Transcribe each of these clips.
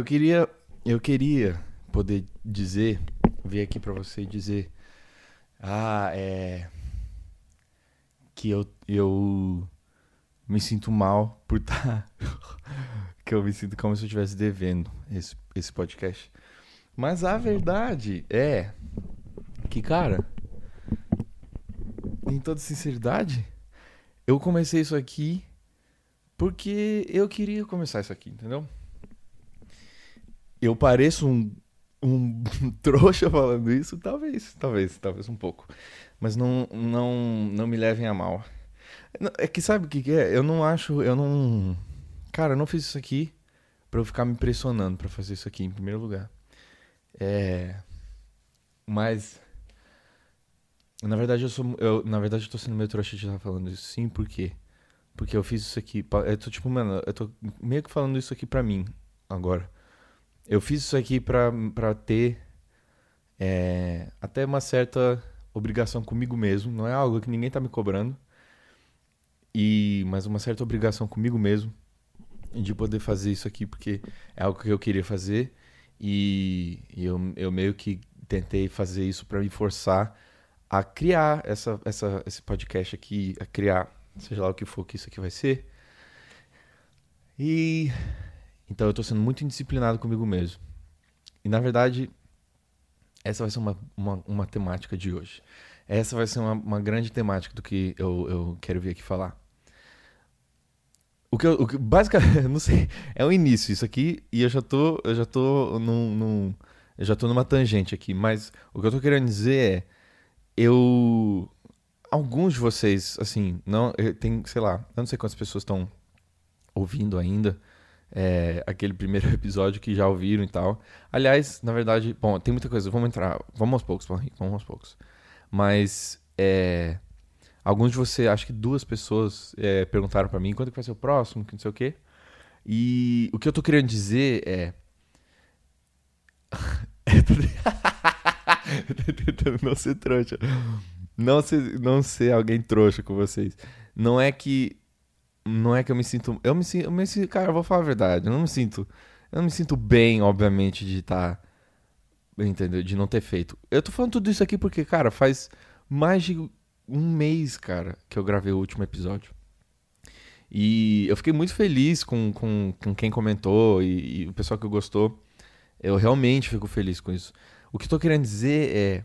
Eu queria, eu queria poder dizer, vir aqui para você dizer, ah, é que eu eu me sinto mal por estar tá, que eu me sinto como se eu estivesse devendo esse esse podcast. Mas a verdade é que, cara, em toda sinceridade, eu comecei isso aqui porque eu queria começar isso aqui, entendeu? Eu pareço um, um trouxa falando isso, talvez, talvez, talvez um pouco. Mas não, não, não me levem a mal. É que sabe o que, que é? Eu não acho, eu não. Cara, eu não fiz isso aqui para eu ficar me pressionando para fazer isso aqui em primeiro lugar. É. Mas. Na verdade, eu sou. Eu, na verdade, eu tô sendo meio trouxa de estar falando isso. Sim, por quê? Porque eu fiz isso aqui. Eu tô tipo, mano, eu tô meio que falando isso aqui pra mim agora. Eu fiz isso aqui pra ter é, até uma certa obrigação comigo mesmo. Não é algo que ninguém tá me cobrando. E, mas uma certa obrigação comigo mesmo de poder fazer isso aqui, porque é algo que eu queria fazer. E, e eu, eu meio que tentei fazer isso para me forçar a criar essa, essa, esse podcast aqui, a criar seja lá o que for que isso aqui vai ser. E então eu tô sendo muito indisciplinado comigo mesmo. E na verdade, essa vai ser uma, uma, uma temática de hoje. Essa vai ser uma, uma grande temática do que eu, eu quero vir aqui falar. O que eu, o que, basicamente, não sei, é o início isso aqui e eu já tô, eu já tô num, num, eu já tô numa tangente aqui, mas o que eu tô querendo dizer é eu alguns de vocês, assim, não eh, tem, sei lá, eu não sei quantas pessoas estão ouvindo ainda é, aquele primeiro episódio que já ouviram e tal. Aliás, na verdade, bom, tem muita coisa, vamos entrar, vamos aos poucos, vamos aos poucos. Mas é, alguns de vocês, acho que duas pessoas é, perguntaram para mim quando que vai ser o próximo, que não sei o quê. E o que eu tô querendo dizer é não ser trouxa não ser, não ser alguém trouxa com vocês. Não é que. Não é que eu me sinto. Eu me sinto. Eu me sinto cara, eu vou falar a verdade. Eu não me sinto. Eu não me sinto bem, obviamente, de estar. Tá, entendeu? De não ter feito. Eu tô falando tudo isso aqui porque, cara, faz mais de um mês, cara, que eu gravei o último episódio. E eu fiquei muito feliz com, com, com quem comentou e, e o pessoal que gostou. Eu realmente fico feliz com isso. O que eu tô querendo dizer é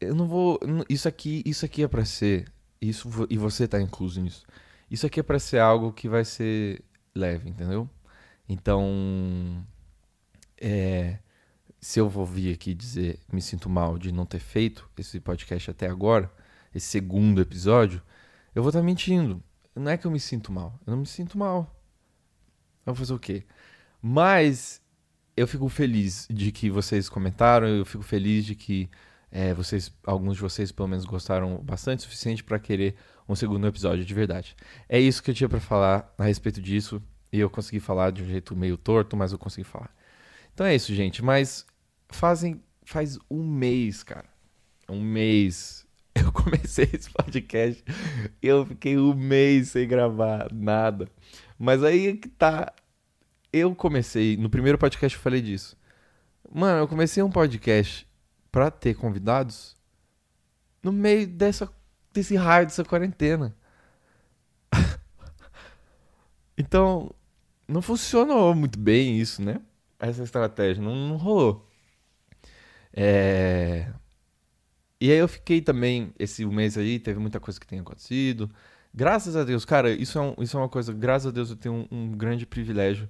eu não vou. Isso aqui, isso aqui é para ser. Isso, e você tá incluso nisso. Isso aqui é para ser algo que vai ser leve, entendeu? Então. É, se eu vou vir aqui dizer me sinto mal de não ter feito esse podcast até agora, esse segundo episódio, eu vou estar tá mentindo. Não é que eu me sinto mal. Eu não me sinto mal. Eu vou fazer o quê? Mas eu fico feliz de que vocês comentaram, eu fico feliz de que é, vocês, alguns de vocês pelo menos gostaram bastante o suficiente para querer um segundo episódio de verdade. É isso que eu tinha para falar a respeito disso e eu consegui falar de um jeito meio torto, mas eu consegui falar. Então é isso, gente. Mas fazem faz um mês, cara, um mês eu comecei esse podcast eu fiquei um mês sem gravar nada. Mas aí é que tá. Eu comecei, no primeiro podcast eu falei disso. Mano, eu comecei um podcast para ter convidados no meio dessa, desse raio dessa quarentena. então, não funcionou muito bem isso, né? Essa estratégia não, não rolou. É... E aí eu fiquei também, esse mês aí, teve muita coisa que tem acontecido. Graças a Deus, cara, isso é, um, isso é uma coisa, graças a Deus eu tenho um, um grande privilégio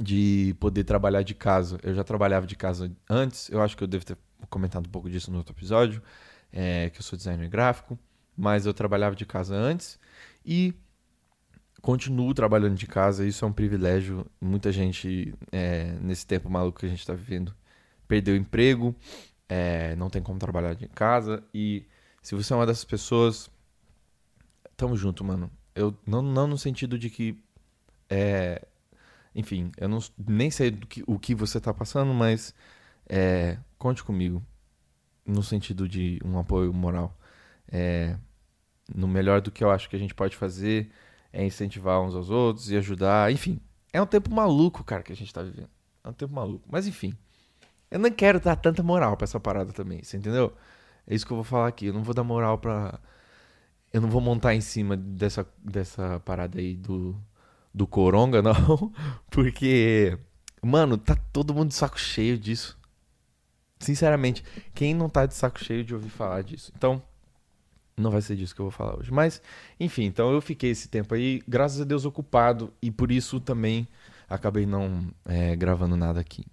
de poder trabalhar de casa. Eu já trabalhava de casa antes, eu acho que eu devo ter comentado um pouco disso no outro episódio, é, que eu sou designer gráfico, mas eu trabalhava de casa antes e continuo trabalhando de casa. Isso é um privilégio. Muita gente, é, nesse tempo maluco que a gente está vivendo, perdeu o emprego, é, não tem como trabalhar de casa. E se você é uma dessas pessoas, tamo junto, mano. Eu, não, não no sentido de que é, enfim, eu não, nem sei que, o que você está passando, mas é, conte comigo no sentido de um apoio moral. É, no melhor do que eu acho que a gente pode fazer é incentivar uns aos outros e ajudar. Enfim, é um tempo maluco, cara, que a gente tá vivendo. É um tempo maluco. Mas enfim, eu não quero dar tanta moral pra essa parada também, você entendeu? É isso que eu vou falar aqui. Eu não vou dar moral pra. Eu não vou montar em cima dessa, dessa parada aí do, do Coronga, não. Porque, mano, tá todo mundo de saco cheio disso. Sinceramente, quem não tá de saco cheio de ouvir falar disso? Então, não vai ser disso que eu vou falar hoje. Mas, enfim, então eu fiquei esse tempo aí, graças a Deus, ocupado. E por isso também acabei não é, gravando nada aqui.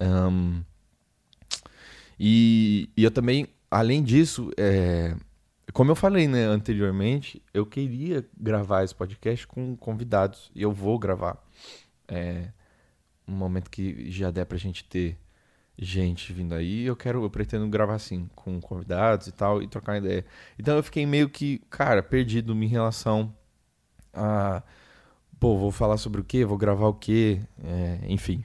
Um, e, e, eu também, além disso, é, como eu falei né, anteriormente, eu queria gravar esse podcast com convidados. E eu vou gravar. É, um momento que já der pra gente ter gente vindo aí. Eu quero, eu pretendo gravar assim, com convidados e tal, e trocar ideia. Então eu fiquei meio que, cara, perdido em relação a. Pô, vou falar sobre o quê? Vou gravar o quê? É, enfim.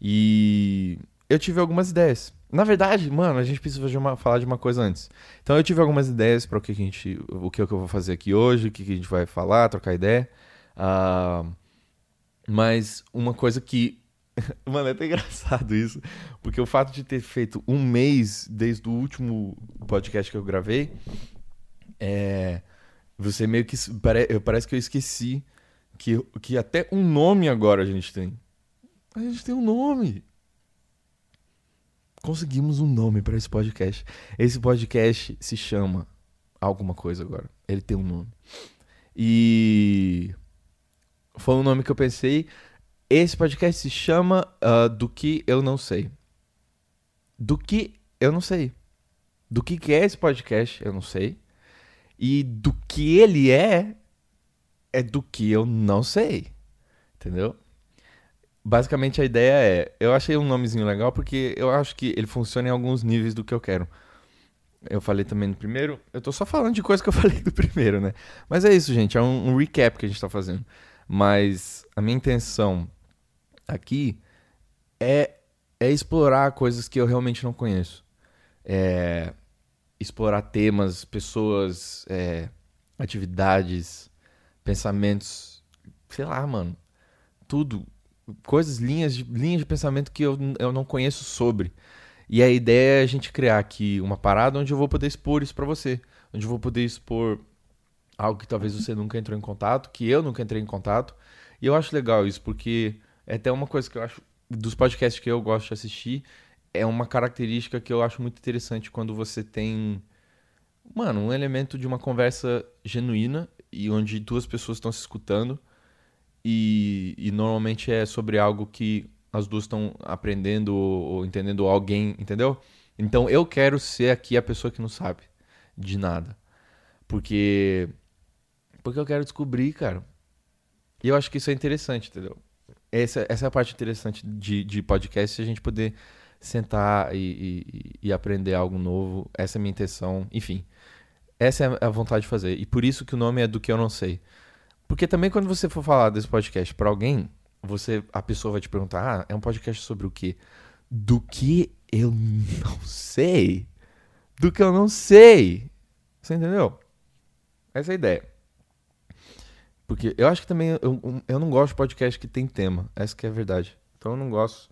E eu tive algumas ideias. Na verdade, mano, a gente precisa uma, falar de uma coisa antes. Então eu tive algumas ideias para o que a gente, o que, eu vou fazer aqui hoje, o que, a gente vai falar, trocar ideia. Uh, mas uma coisa que Mano, é até engraçado isso. Porque o fato de ter feito um mês desde o último podcast que eu gravei, é. Você meio que. Pare, parece que eu esqueci que, que até um nome agora a gente tem. A gente tem um nome. Conseguimos um nome para esse podcast. Esse podcast se chama alguma coisa agora. Ele tem um nome. E. Foi um nome que eu pensei. Esse podcast se chama uh, Do que eu não sei. Do que eu não sei. Do que, que é esse podcast, eu não sei. E do que ele é, é do que eu não sei. Entendeu? Basicamente a ideia é. Eu achei um nomezinho legal porque eu acho que ele funciona em alguns níveis do que eu quero. Eu falei também no primeiro. Eu tô só falando de coisa que eu falei do primeiro, né? Mas é isso, gente. É um, um recap que a gente tá fazendo. Mas a minha intenção aqui é, é explorar coisas que eu realmente não conheço. É explorar temas, pessoas, é, atividades, pensamentos, sei lá, mano. Tudo. Coisas, linhas de, linhas de pensamento que eu, eu não conheço sobre. E a ideia é a gente criar aqui uma parada onde eu vou poder expor isso para você. Onde eu vou poder expor algo que talvez você nunca entrou em contato, que eu nunca entrei em contato. E eu acho legal isso, porque é até uma coisa que eu acho dos podcasts que eu gosto de assistir, é uma característica que eu acho muito interessante quando você tem, mano, um elemento de uma conversa genuína e onde duas pessoas estão se escutando e, e normalmente é sobre algo que as duas estão aprendendo ou, entendendo alguém, entendeu? Então eu quero ser aqui a pessoa que não sabe de nada. Porque porque eu quero descobrir, cara. E eu acho que isso é interessante, entendeu? Essa, essa é a parte interessante de, de podcast, a gente poder sentar e, e, e, aprender algo novo. Essa é a minha intenção. Enfim, essa é a vontade de fazer. E por isso que o nome é Do Que Eu Não Sei. Porque também quando você for falar desse podcast para alguém, você a pessoa vai te perguntar: ah, é um podcast sobre o quê? Do que eu não sei? Do que eu não sei. Você entendeu? Essa é a ideia. Porque eu acho que também eu, eu não gosto de podcast que tem tema. Essa que é a verdade. Então eu não gosto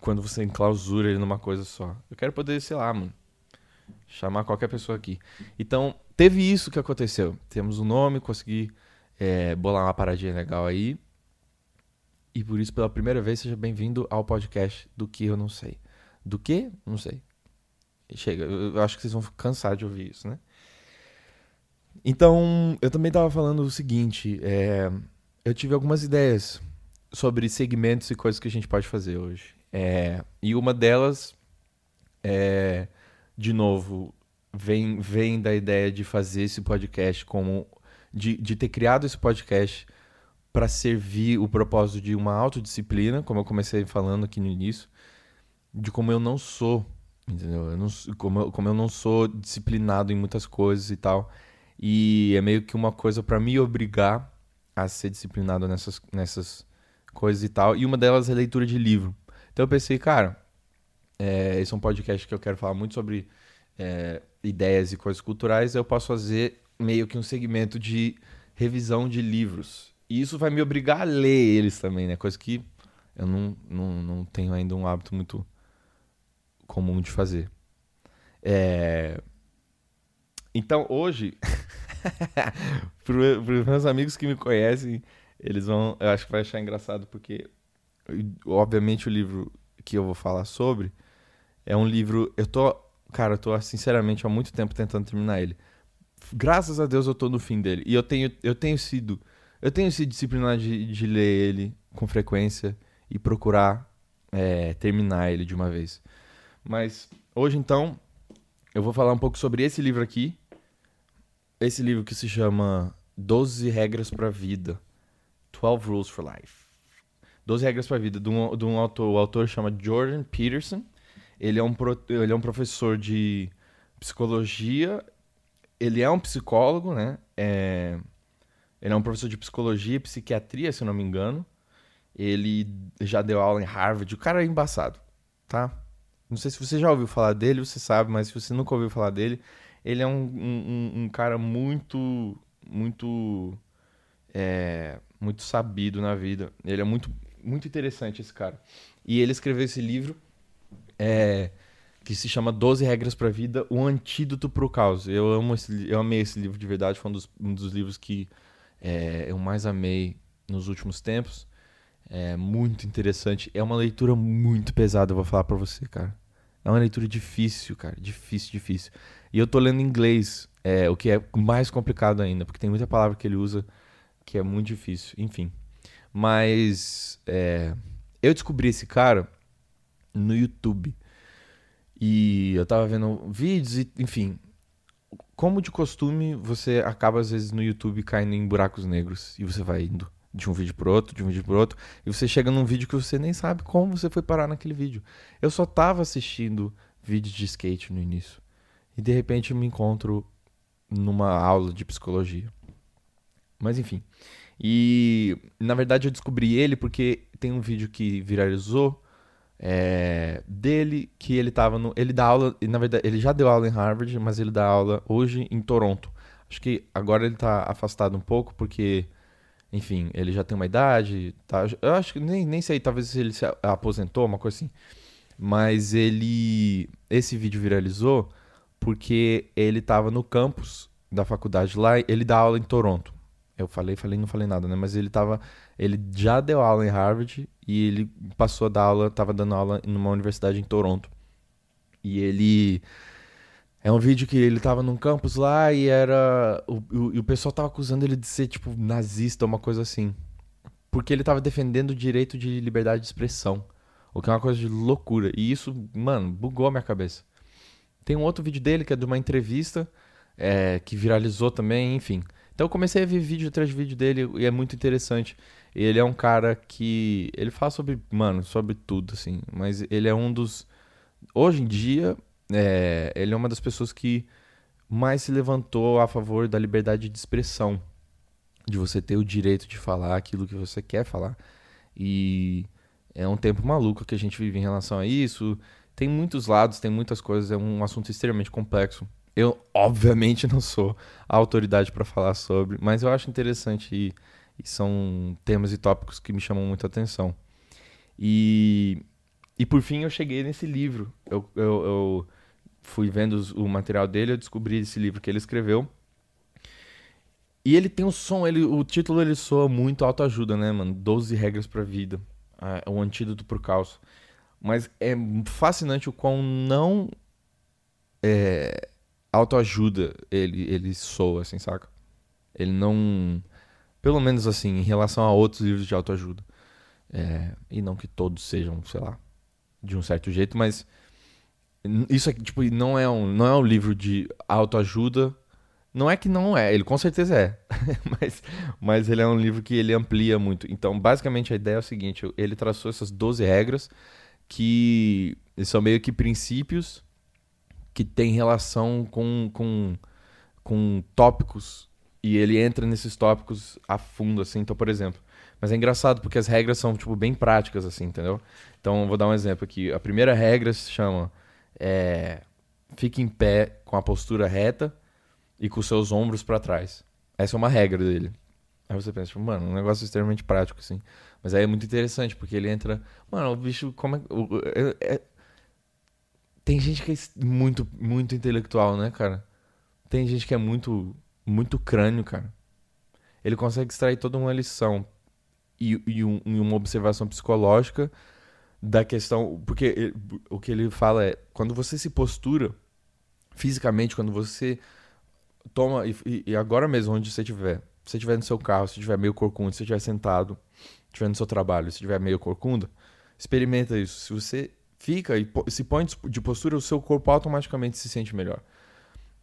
quando você enclausura ele numa coisa só. Eu quero poder, sei lá, mano, chamar qualquer pessoa aqui. Então, teve isso que aconteceu. Temos um nome, consegui é, bolar uma paradinha legal aí. E por isso, pela primeira vez, seja bem-vindo ao podcast do que eu não sei. Do que? Não sei. Chega, eu acho que vocês vão cansar de ouvir isso, né? Então, eu também estava falando o seguinte: é, eu tive algumas ideias sobre segmentos e coisas que a gente pode fazer hoje. É, e uma delas, é, de novo, vem, vem da ideia de fazer esse podcast como. de, de ter criado esse podcast para servir o propósito de uma autodisciplina, como eu comecei falando aqui no início, de como eu não sou, entendeu? Eu não, como, eu, como eu não sou disciplinado em muitas coisas e tal. E é meio que uma coisa para me obrigar a ser disciplinado nessas, nessas coisas e tal. E uma delas é leitura de livro. Então eu pensei, cara, é, esse é um podcast que eu quero falar muito sobre é, ideias e coisas culturais. Eu posso fazer meio que um segmento de revisão de livros. E isso vai me obrigar a ler eles também, né? Coisa que eu não, não, não tenho ainda um hábito muito comum de fazer. É... Então, hoje, para os meus amigos que me conhecem, eles vão. Eu acho que vai achar engraçado, porque, obviamente, o livro que eu vou falar sobre é um livro. Eu tô. Cara, eu tô, sinceramente, há muito tempo tentando terminar ele. Graças a Deus eu tô no fim dele. E eu tenho, eu tenho sido. Eu tenho sido disciplinado de, de ler ele com frequência e procurar é, terminar ele de uma vez. Mas hoje, então, eu vou falar um pouco sobre esse livro aqui. Esse livro que se chama 12 Regras para a Vida. 12 Rules for Life. 12 Regras para a Vida, de um, de um autor, o autor chama Jordan Peterson. Ele é, um pro, ele é um professor de psicologia. Ele é um psicólogo, né? É, ele é um professor de psicologia e psiquiatria, se não me engano. Ele já deu aula em Harvard. O cara é embaçado, tá? Não sei se você já ouviu falar dele, você sabe, mas se você nunca ouviu falar dele, ele é um, um, um cara muito, muito, é, muito sabido na vida. Ele é muito, muito interessante esse cara. E ele escreveu esse livro é, que se chama 12 Regras para a Vida, o Antídoto para o Caos. Eu, amo esse, eu amei esse livro de verdade, foi um dos, um dos livros que é, eu mais amei nos últimos tempos. É muito interessante. É uma leitura muito pesada, eu vou falar para você, cara. É uma leitura difícil, cara. Difícil, difícil. E eu tô lendo em inglês, é, o que é mais complicado ainda, porque tem muita palavra que ele usa que é muito difícil. Enfim. Mas é, eu descobri esse cara no YouTube. E eu tava vendo vídeos e, enfim. Como de costume, você acaba às vezes no YouTube caindo em buracos negros e você vai indo de um vídeo pro outro, de um vídeo pro outro, e você chega num vídeo que você nem sabe como você foi parar naquele vídeo. Eu só tava assistindo vídeos de skate no início. E de repente me encontro numa aula de psicologia. Mas enfim. E na verdade eu descobri ele porque tem um vídeo que viralizou é, dele que ele tava no. Ele dá aula. Na verdade, ele já deu aula em Harvard, mas ele dá aula hoje em Toronto. Acho que agora ele tá afastado um pouco porque enfim, ele já tem uma idade, tá? Eu acho que nem, nem sei, talvez ele se aposentou, uma coisa assim. Mas ele. Esse vídeo viralizou porque ele tava no campus da faculdade lá, ele dá aula em Toronto. Eu falei, falei, não falei nada, né? Mas ele tava. Ele já deu aula em Harvard e ele passou a dar aula, tava dando aula numa universidade em Toronto. E ele é um vídeo que ele tava num campus lá e era. O, o, e o pessoal tava acusando ele de ser, tipo, nazista, uma coisa assim. Porque ele tava defendendo o direito de liberdade de expressão. O que é uma coisa de loucura. E isso, mano, bugou a minha cabeça. Tem um outro vídeo dele que é de uma entrevista é, que viralizou também, enfim. Então eu comecei a ver vídeo atrás de vídeo dele e é muito interessante. Ele é um cara que. Ele fala sobre. Mano, sobre tudo, assim. Mas ele é um dos. Hoje em dia, é, ele é uma das pessoas que mais se levantou a favor da liberdade de expressão, de você ter o direito de falar aquilo que você quer falar. E é um tempo maluco que a gente vive em relação a isso. Tem muitos lados, tem muitas coisas, é um assunto extremamente complexo. Eu, obviamente, não sou a autoridade para falar sobre, mas eu acho interessante e, e, são temas e tópicos que me chamam muita atenção. E, e por fim, eu cheguei nesse livro. eu, eu, eu fui vendo o material dele, eu descobri esse livro que ele escreveu. E ele tem um som, ele, o título ele soa muito autoajuda, né, mano? 12 regras pra vida. É o antídoto pro caos. Mas é fascinante o quão não é, autoajuda ele, ele soa, assim, saca? Ele não. Pelo menos assim, em relação a outros livros de autoajuda. É, e não que todos sejam, sei lá, de um certo jeito, mas isso aqui, tipo, não é um, não é um livro de autoajuda. Não é que não é, ele com certeza é. mas, mas ele é um livro que ele amplia muito. Então, basicamente, a ideia é o seguinte: ele traçou essas 12 regras que são meio que princípios que têm relação com, com, com tópicos. E ele entra nesses tópicos a fundo, assim. Então, por exemplo. Mas é engraçado porque as regras são, tipo, bem práticas, assim, entendeu? Então, vou dar um exemplo aqui. A primeira regra se chama é, fique em pé com a postura reta e com seus ombros para trás. Essa é uma regra dele. Aí você pensa, tipo, mano, um negócio extremamente prático, assim. Mas aí é muito interessante, porque ele entra. Mano, o bicho, como é. é, é... Tem gente que é muito, muito intelectual, né, cara? Tem gente que é muito, muito crânio, cara. Ele consegue extrair toda uma lição e, e, um, e uma observação psicológica da questão. Porque ele, o que ele fala é: quando você se postura fisicamente, quando você toma. E, e agora mesmo, onde você estiver, se você estiver no seu carro, se estiver meio corcunda, se você estiver sentado, estiver no seu trabalho, se estiver meio corcunda, experimenta isso. Se você fica e se põe de postura, o seu corpo automaticamente se sente melhor.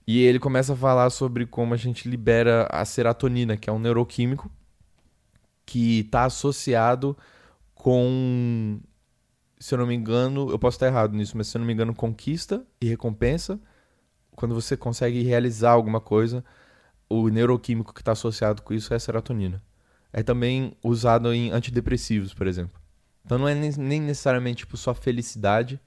E ele começa a falar sobre como a gente libera a serotonina, que é um neuroquímico que está associado com, se eu não me engano, eu posso estar errado nisso, mas se eu não me engano, conquista e recompensa. Quando você consegue realizar alguma coisa, o neuroquímico que está associado com isso é a serotonina. É também usado em antidepressivos, por exemplo. Então não é nem necessariamente tipo, só felicidade,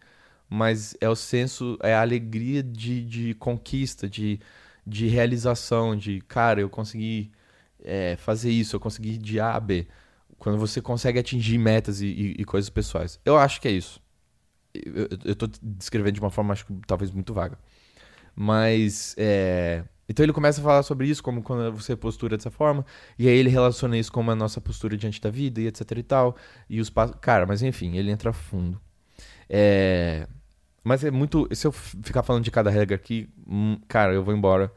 mas é o senso, é a alegria de, de conquista, de, de realização, de cara, eu consegui é, fazer isso, eu consegui de A a B. Quando você consegue atingir metas e, e, e coisas pessoais. Eu acho que é isso. Eu, eu tô descrevendo de uma forma, acho que talvez muito vaga. Mas, é... Então ele começa a falar sobre isso, como quando você postura dessa forma, e aí ele relaciona isso com a nossa postura diante da vida, e etc e tal, e os passos... Cara, mas enfim, ele entra fundo. É... Mas é muito. Se eu ficar falando de cada regra aqui, hum, cara, eu vou embora.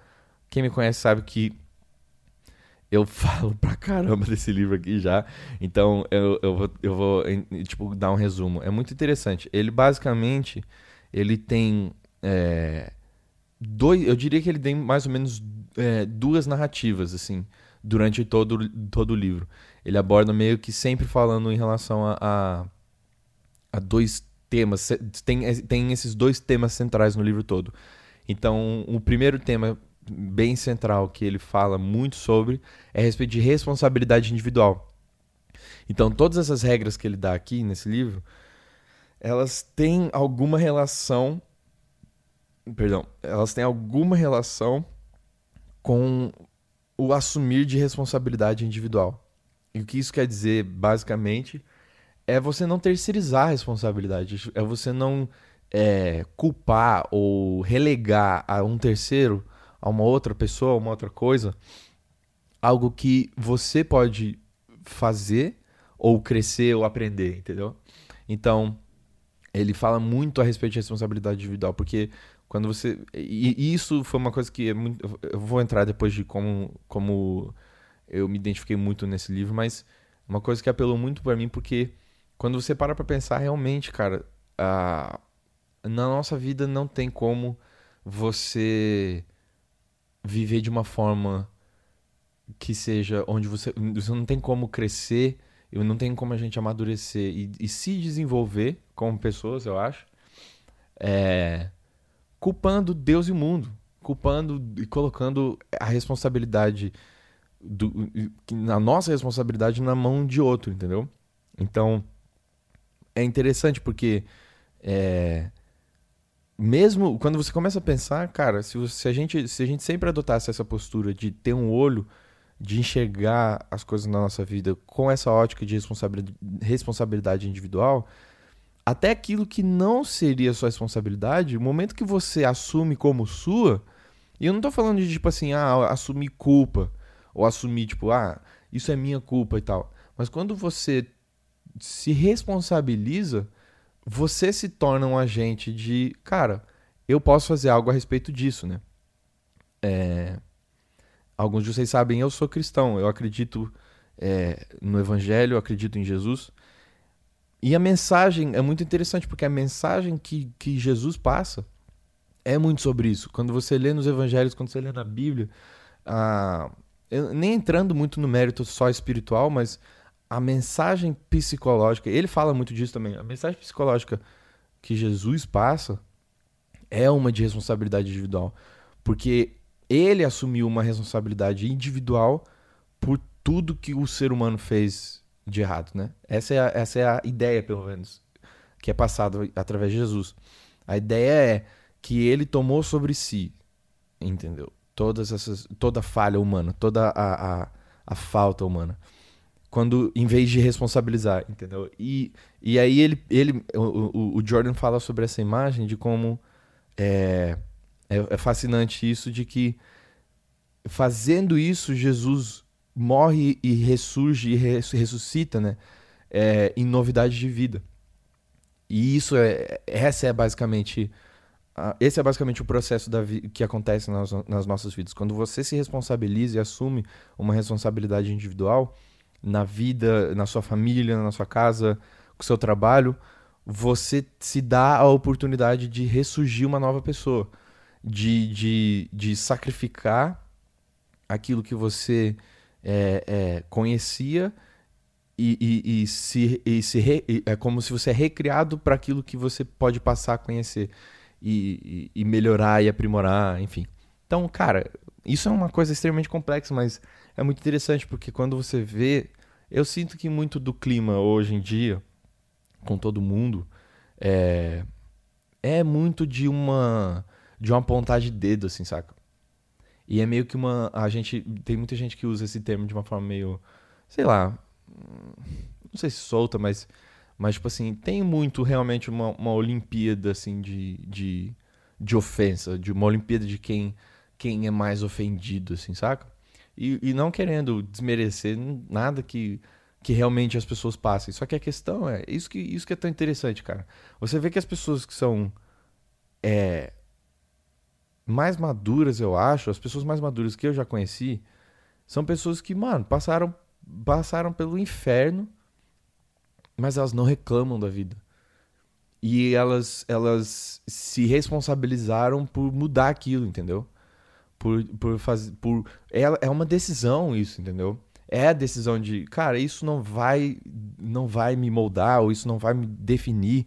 Quem me conhece sabe que eu falo pra caramba desse livro aqui já. Então eu, eu vou, eu vou tipo, dar um resumo. É muito interessante. Ele basicamente ele tem. É, dois, eu diria que ele tem mais ou menos é, duas narrativas, assim, durante todo, todo o livro. Ele aborda meio que sempre falando em relação a, a, a dois temas, tem, tem esses dois temas centrais no livro todo. Então, o primeiro tema bem central que ele fala muito sobre é a respeito de responsabilidade individual. Então, todas essas regras que ele dá aqui nesse livro, elas têm alguma relação, perdão, elas têm alguma relação com o assumir de responsabilidade individual. E o que isso quer dizer, basicamente, é você não terceirizar a responsabilidade, é você não é, culpar ou relegar a um terceiro, a uma outra pessoa, a uma outra coisa, algo que você pode fazer ou crescer ou aprender, entendeu? Então, ele fala muito a respeito de responsabilidade individual, porque quando você. E isso foi uma coisa que é muito. Eu vou entrar depois de como, como eu me identifiquei muito nesse livro, mas uma coisa que apelou muito para mim, porque quando você para pra pensar, realmente, cara, a... na nossa vida não tem como você viver de uma forma que seja onde você, você não tem como crescer, não tem como a gente amadurecer e, e se desenvolver como pessoas, eu acho, é, culpando Deus e o mundo, culpando e colocando a responsabilidade do, a nossa responsabilidade na mão de outro, entendeu? Então, é interessante porque é, mesmo quando você começa a pensar, cara, se, se, a gente, se a gente sempre adotasse essa postura de ter um olho, de enxergar as coisas na nossa vida com essa ótica de responsabilidade, responsabilidade individual, até aquilo que não seria sua responsabilidade, o momento que você assume como sua, e eu não tô falando de tipo assim, ah, assumir culpa, ou assumir tipo, ah, isso é minha culpa e tal. Mas quando você se responsabiliza, você se torna um agente de, cara, eu posso fazer algo a respeito disso, né? É... Alguns de vocês sabem, eu sou cristão, eu acredito é, no Evangelho, eu acredito em Jesus. E a mensagem é muito interessante, porque a mensagem que, que Jesus passa é muito sobre isso. Quando você lê nos Evangelhos, quando você lê na Bíblia, a... nem entrando muito no mérito só espiritual, mas a mensagem psicológica, ele fala muito disso também, a mensagem psicológica que Jesus passa é uma de responsabilidade individual, porque ele assumiu uma responsabilidade individual por tudo que o ser humano fez de errado, né? Essa é a, essa é a ideia, pelo menos, que é passada através de Jesus. A ideia é que ele tomou sobre si, entendeu? Todas essas, toda falha humana, toda a, a a falta humana. Quando, em vez de responsabilizar, entendeu? E, e aí ele, ele o, o Jordan fala sobre essa imagem de como é, é, é fascinante isso de que fazendo isso Jesus morre e ressurge e ressuscita, né? É, em novidade de vida. E isso é, essa é basicamente esse é basicamente o processo da que acontece nas, nas nossas vidas. Quando você se responsabiliza e assume uma responsabilidade individual na vida, na sua família, na sua casa, com o seu trabalho, você se dá a oportunidade de ressurgir uma nova pessoa, de, de, de sacrificar aquilo que você é, é, conhecia e, e, e, se, e se re, é como se você é recriado para aquilo que você pode passar a conhecer e, e, melhorar e aprimorar, enfim. Então, cara, isso é uma coisa extremamente complexa, mas é muito interessante porque quando você vê, eu sinto que muito do clima hoje em dia, com todo mundo, é, é muito de uma de uma pontar de dedo, assim, saca? E é meio que uma. A gente. Tem muita gente que usa esse termo de uma forma meio. Sei lá. Não sei se solta, mas mas, tipo assim, tem muito realmente uma, uma Olimpíada, assim, de, de, de ofensa, de uma Olimpíada de quem, quem é mais ofendido, assim, saca? E, e não querendo desmerecer nada que, que realmente as pessoas passem. Só que a questão é, isso que, isso que é tão interessante, cara. Você vê que as pessoas que são é, mais maduras, eu acho, as pessoas mais maduras que eu já conheci, são pessoas que, mano, passaram, passaram pelo inferno mas elas não reclamam da vida. E elas, elas se responsabilizaram por mudar aquilo, entendeu? Por, por fazer. Por, é, é uma decisão isso, entendeu? É a decisão de, cara, isso não vai, não vai me moldar, ou isso não vai me definir.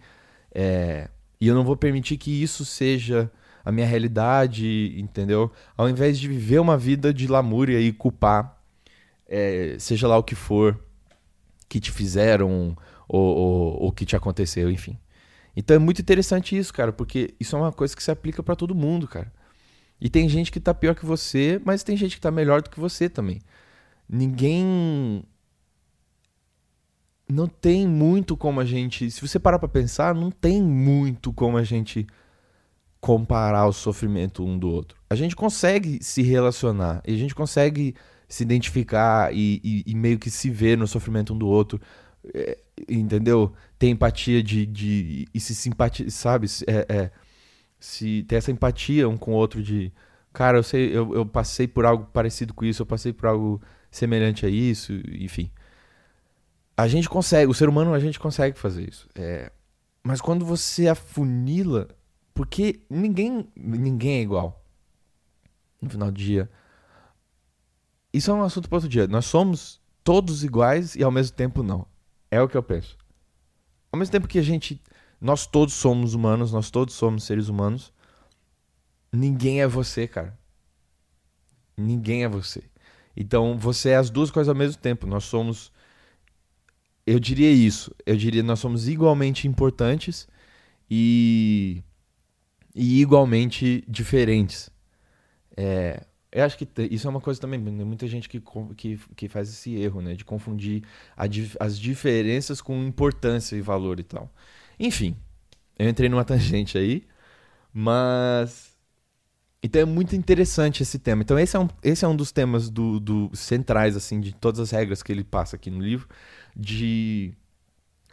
É, e eu não vou permitir que isso seja a minha realidade, entendeu? Ao invés de viver uma vida de lamúria e culpar, é, seja lá o que for que te fizeram, ou, o que te aconteceu, enfim. Então é muito interessante isso, cara, porque isso é uma coisa que se aplica para todo mundo, cara. E tem gente que tá pior que você, mas tem gente que tá melhor do que você também. Ninguém não tem muito como a gente, se você parar para pensar, não tem muito como a gente comparar o sofrimento um do outro. A gente consegue se relacionar, e a gente consegue se identificar e, e, e meio que se ver no sofrimento um do outro. É, entendeu? Ter empatia de, de e se simpatia, sabe? É, é, se ter essa empatia um com o outro de, cara, eu sei, eu, eu passei por algo parecido com isso, eu passei por algo semelhante a isso, enfim. A gente consegue, o ser humano a gente consegue fazer isso. É, mas quando você afunila, porque ninguém, ninguém é igual. No final do dia. Isso é um assunto para outro dia. Nós somos todos iguais e ao mesmo tempo não. É o que eu penso. Ao mesmo tempo que a gente. Nós todos somos humanos, nós todos somos seres humanos. Ninguém é você, cara. Ninguém é você. Então você é as duas coisas ao mesmo tempo. Nós somos. Eu diria isso. Eu diria nós somos igualmente importantes e. e igualmente diferentes. É, eu acho que isso é uma coisa também, muita gente que, que, que faz esse erro, né? De confundir as diferenças com importância e valor e tal. Enfim, eu entrei numa tangente aí, mas. Então é muito interessante esse tema. Então esse é um, esse é um dos temas do, do centrais, assim, de todas as regras que ele passa aqui no livro, de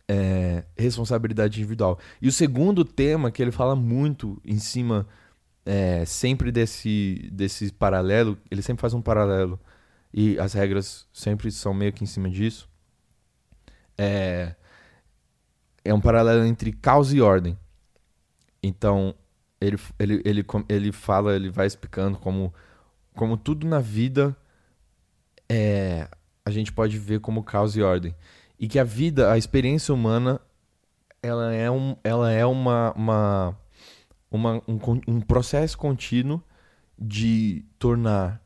é, responsabilidade individual. E o segundo tema que ele fala muito em cima é, sempre desse, desse paralelo, ele sempre faz um paralelo e as regras sempre são meio que em cima disso. É, é um paralelo entre caos e ordem. Então, ele, ele, ele, ele fala, ele vai explicando como, como tudo na vida é, a gente pode ver como caos e ordem. E que a vida, a experiência humana, ela é, um, ela é uma, uma uma, um, um processo contínuo de tornar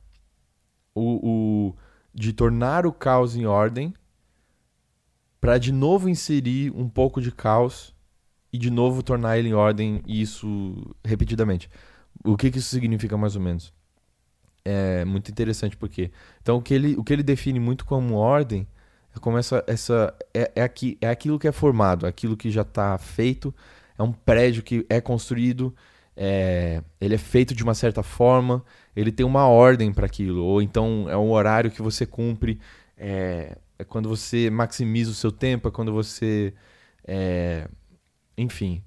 o, o de tornar o caos em ordem para de novo inserir um pouco de caos e de novo tornar ele em ordem e isso repetidamente. O que, que isso significa mais ou menos? é muito interessante porque então o que ele, o que ele define muito como ordem como essa, essa é, é, aqui, é aquilo que é formado, aquilo que já está feito, é um prédio que é construído, é, ele é feito de uma certa forma, ele tem uma ordem para aquilo, ou então é um horário que você cumpre, é, é quando você maximiza o seu tempo, é quando você, é, enfim,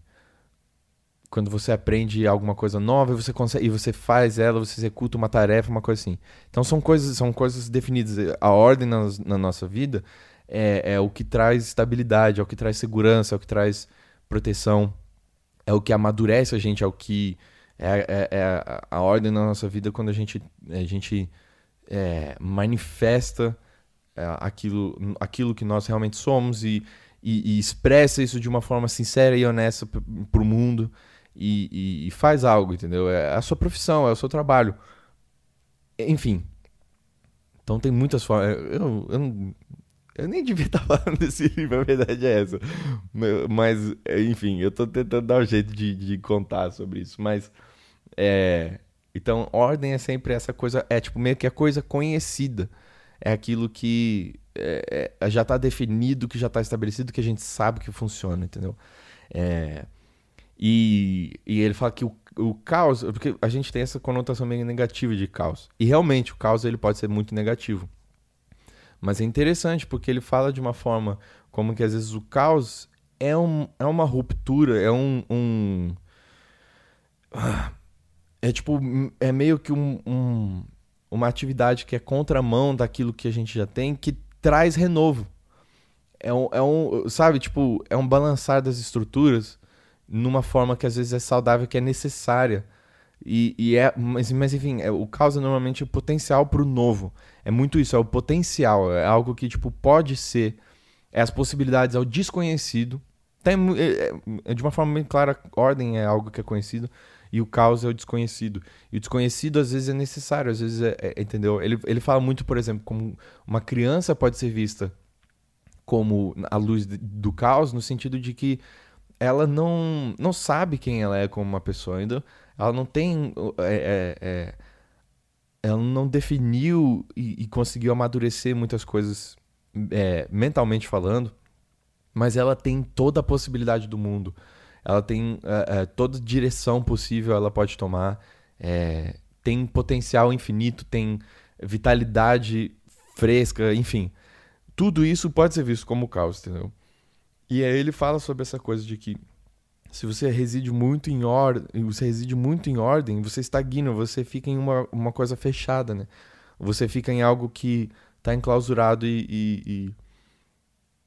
quando você aprende alguma coisa nova e você consegue, e você faz ela, você executa uma tarefa, uma coisa assim. Então são coisas, são coisas definidas. A ordem na, na nossa vida é, é, o que traz estabilidade, é o que traz segurança, é o que traz proteção, é o que amadurece a gente, é o que é, é, é a ordem na nossa vida quando a gente, a gente é, manifesta é, aquilo, aquilo que nós realmente somos e, e, e expressa isso de uma forma sincera e honesta para o mundo e, e, e faz algo, entendeu? É a sua profissão, é o seu trabalho. Enfim. Então tem muitas formas. Eu, eu, eu nem devia estar falando desse livro, a verdade é essa. Mas, enfim, eu estou tentando dar um jeito de, de contar sobre isso. Mas, é. Então, ordem é sempre essa coisa. É tipo meio que a coisa conhecida. É aquilo que é, é, já está definido, que já está estabelecido, que a gente sabe que funciona, entendeu? É. E, e ele fala que o, o caos, porque a gente tem essa conotação meio negativa de caos. E realmente o caos ele pode ser muito negativo. Mas é interessante porque ele fala de uma forma como que às vezes o caos é, um, é uma ruptura, é um, um é tipo é meio que um, um, uma atividade que é contramão daquilo que a gente já tem que traz renovo. É um, é um sabe tipo é um balançar das estruturas numa forma que às vezes é saudável, que é necessária. E, e é, mas, mas enfim, é, o causa normalmente o potencial para o novo. É muito isso, é o potencial, é algo que tipo pode ser, é as possibilidades ao desconhecido. Tem, é, é, é, de uma forma bem clara, ordem é algo que é conhecido e o caos é o desconhecido. E o desconhecido às vezes é necessário, às vezes é, é, entendeu? Ele, ele fala muito, por exemplo, como uma criança pode ser vista como a luz do caos, no sentido de que ela não, não sabe quem ela é como uma pessoa ainda. Ela não tem. É, é, é, ela não definiu e, e, conseguiu amadurecer muitas coisas é, mentalmente falando, mas ela tem toda a possibilidade do mundo. Ela tem é, toda direção possível ela pode tomar. tem potencial infinito, tem vitalidade fresca, enfim. Tudo isso pode ser visto como caos, entendeu? E aí ele fala sobre essa coisa de que se você reside muito em ordem, você reside muito em ordem, você estagna, você fica em uma, uma coisa fechada, né? Você fica em algo que está enclausurado e, e,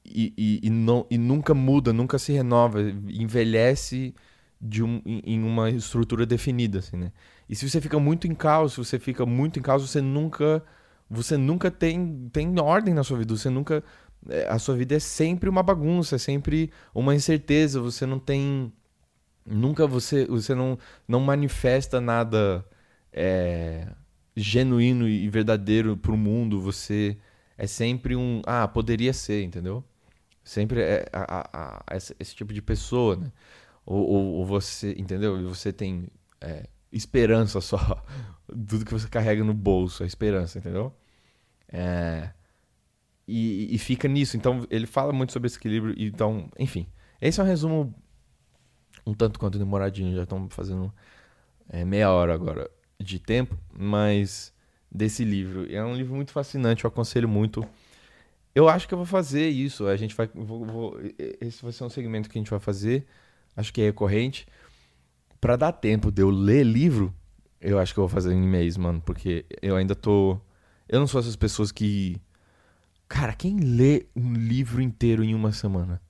e, e, e, não, e nunca muda, nunca se renova, envelhece de um, em uma estrutura definida, assim, né? E se você fica muito em caos, se você fica muito em caos, você nunca você nunca tem, tem ordem na sua vida, você nunca a sua vida é sempre uma bagunça, é sempre uma incerteza, você não tem nunca você você não não manifesta nada é, genuíno e verdadeiro para o mundo, você é sempre um ah, poderia ser, entendeu? Sempre é a, a, a esse, esse, tipo de pessoa, né? Ou, ou, ou você, entendeu? E você tem é, esperança só. Tudo que você carrega no bolso, é esperança, entendeu? É, e, e, fica nisso. Então, ele fala muito sobre esse equilíbrio. Então, enfim. Esse é um resumo um tanto quanto demoradinho. Já estamos fazendo é, meia hora agora de tempo. Mas desse livro. É um livro muito fascinante. Eu aconselho muito. Eu acho que eu vou fazer isso. A gente vai. Vou, vou, esse vai ser um segmento que a gente vai fazer. Acho que é recorrente. Para dar tempo de eu ler livro, eu acho que eu vou fazer em mês, mano. Porque eu ainda tô. Eu não sou essas pessoas que Cara, quem lê um livro inteiro em uma semana?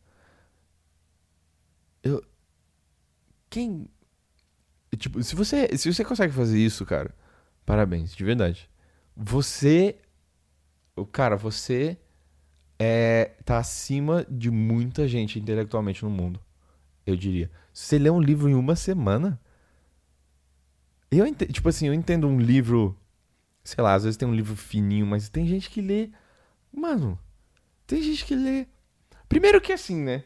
Eu. Quem. Tipo, se você, se você consegue fazer isso, cara, parabéns, de verdade. Você. Cara, você é, tá acima de muita gente intelectualmente no mundo. Eu diria. Se você lê um livro em uma semana. Eu entendo, tipo assim, eu entendo um livro. Sei lá, às vezes tem um livro fininho, mas tem gente que lê Mano, tem gente que lê. Primeiro que assim, né?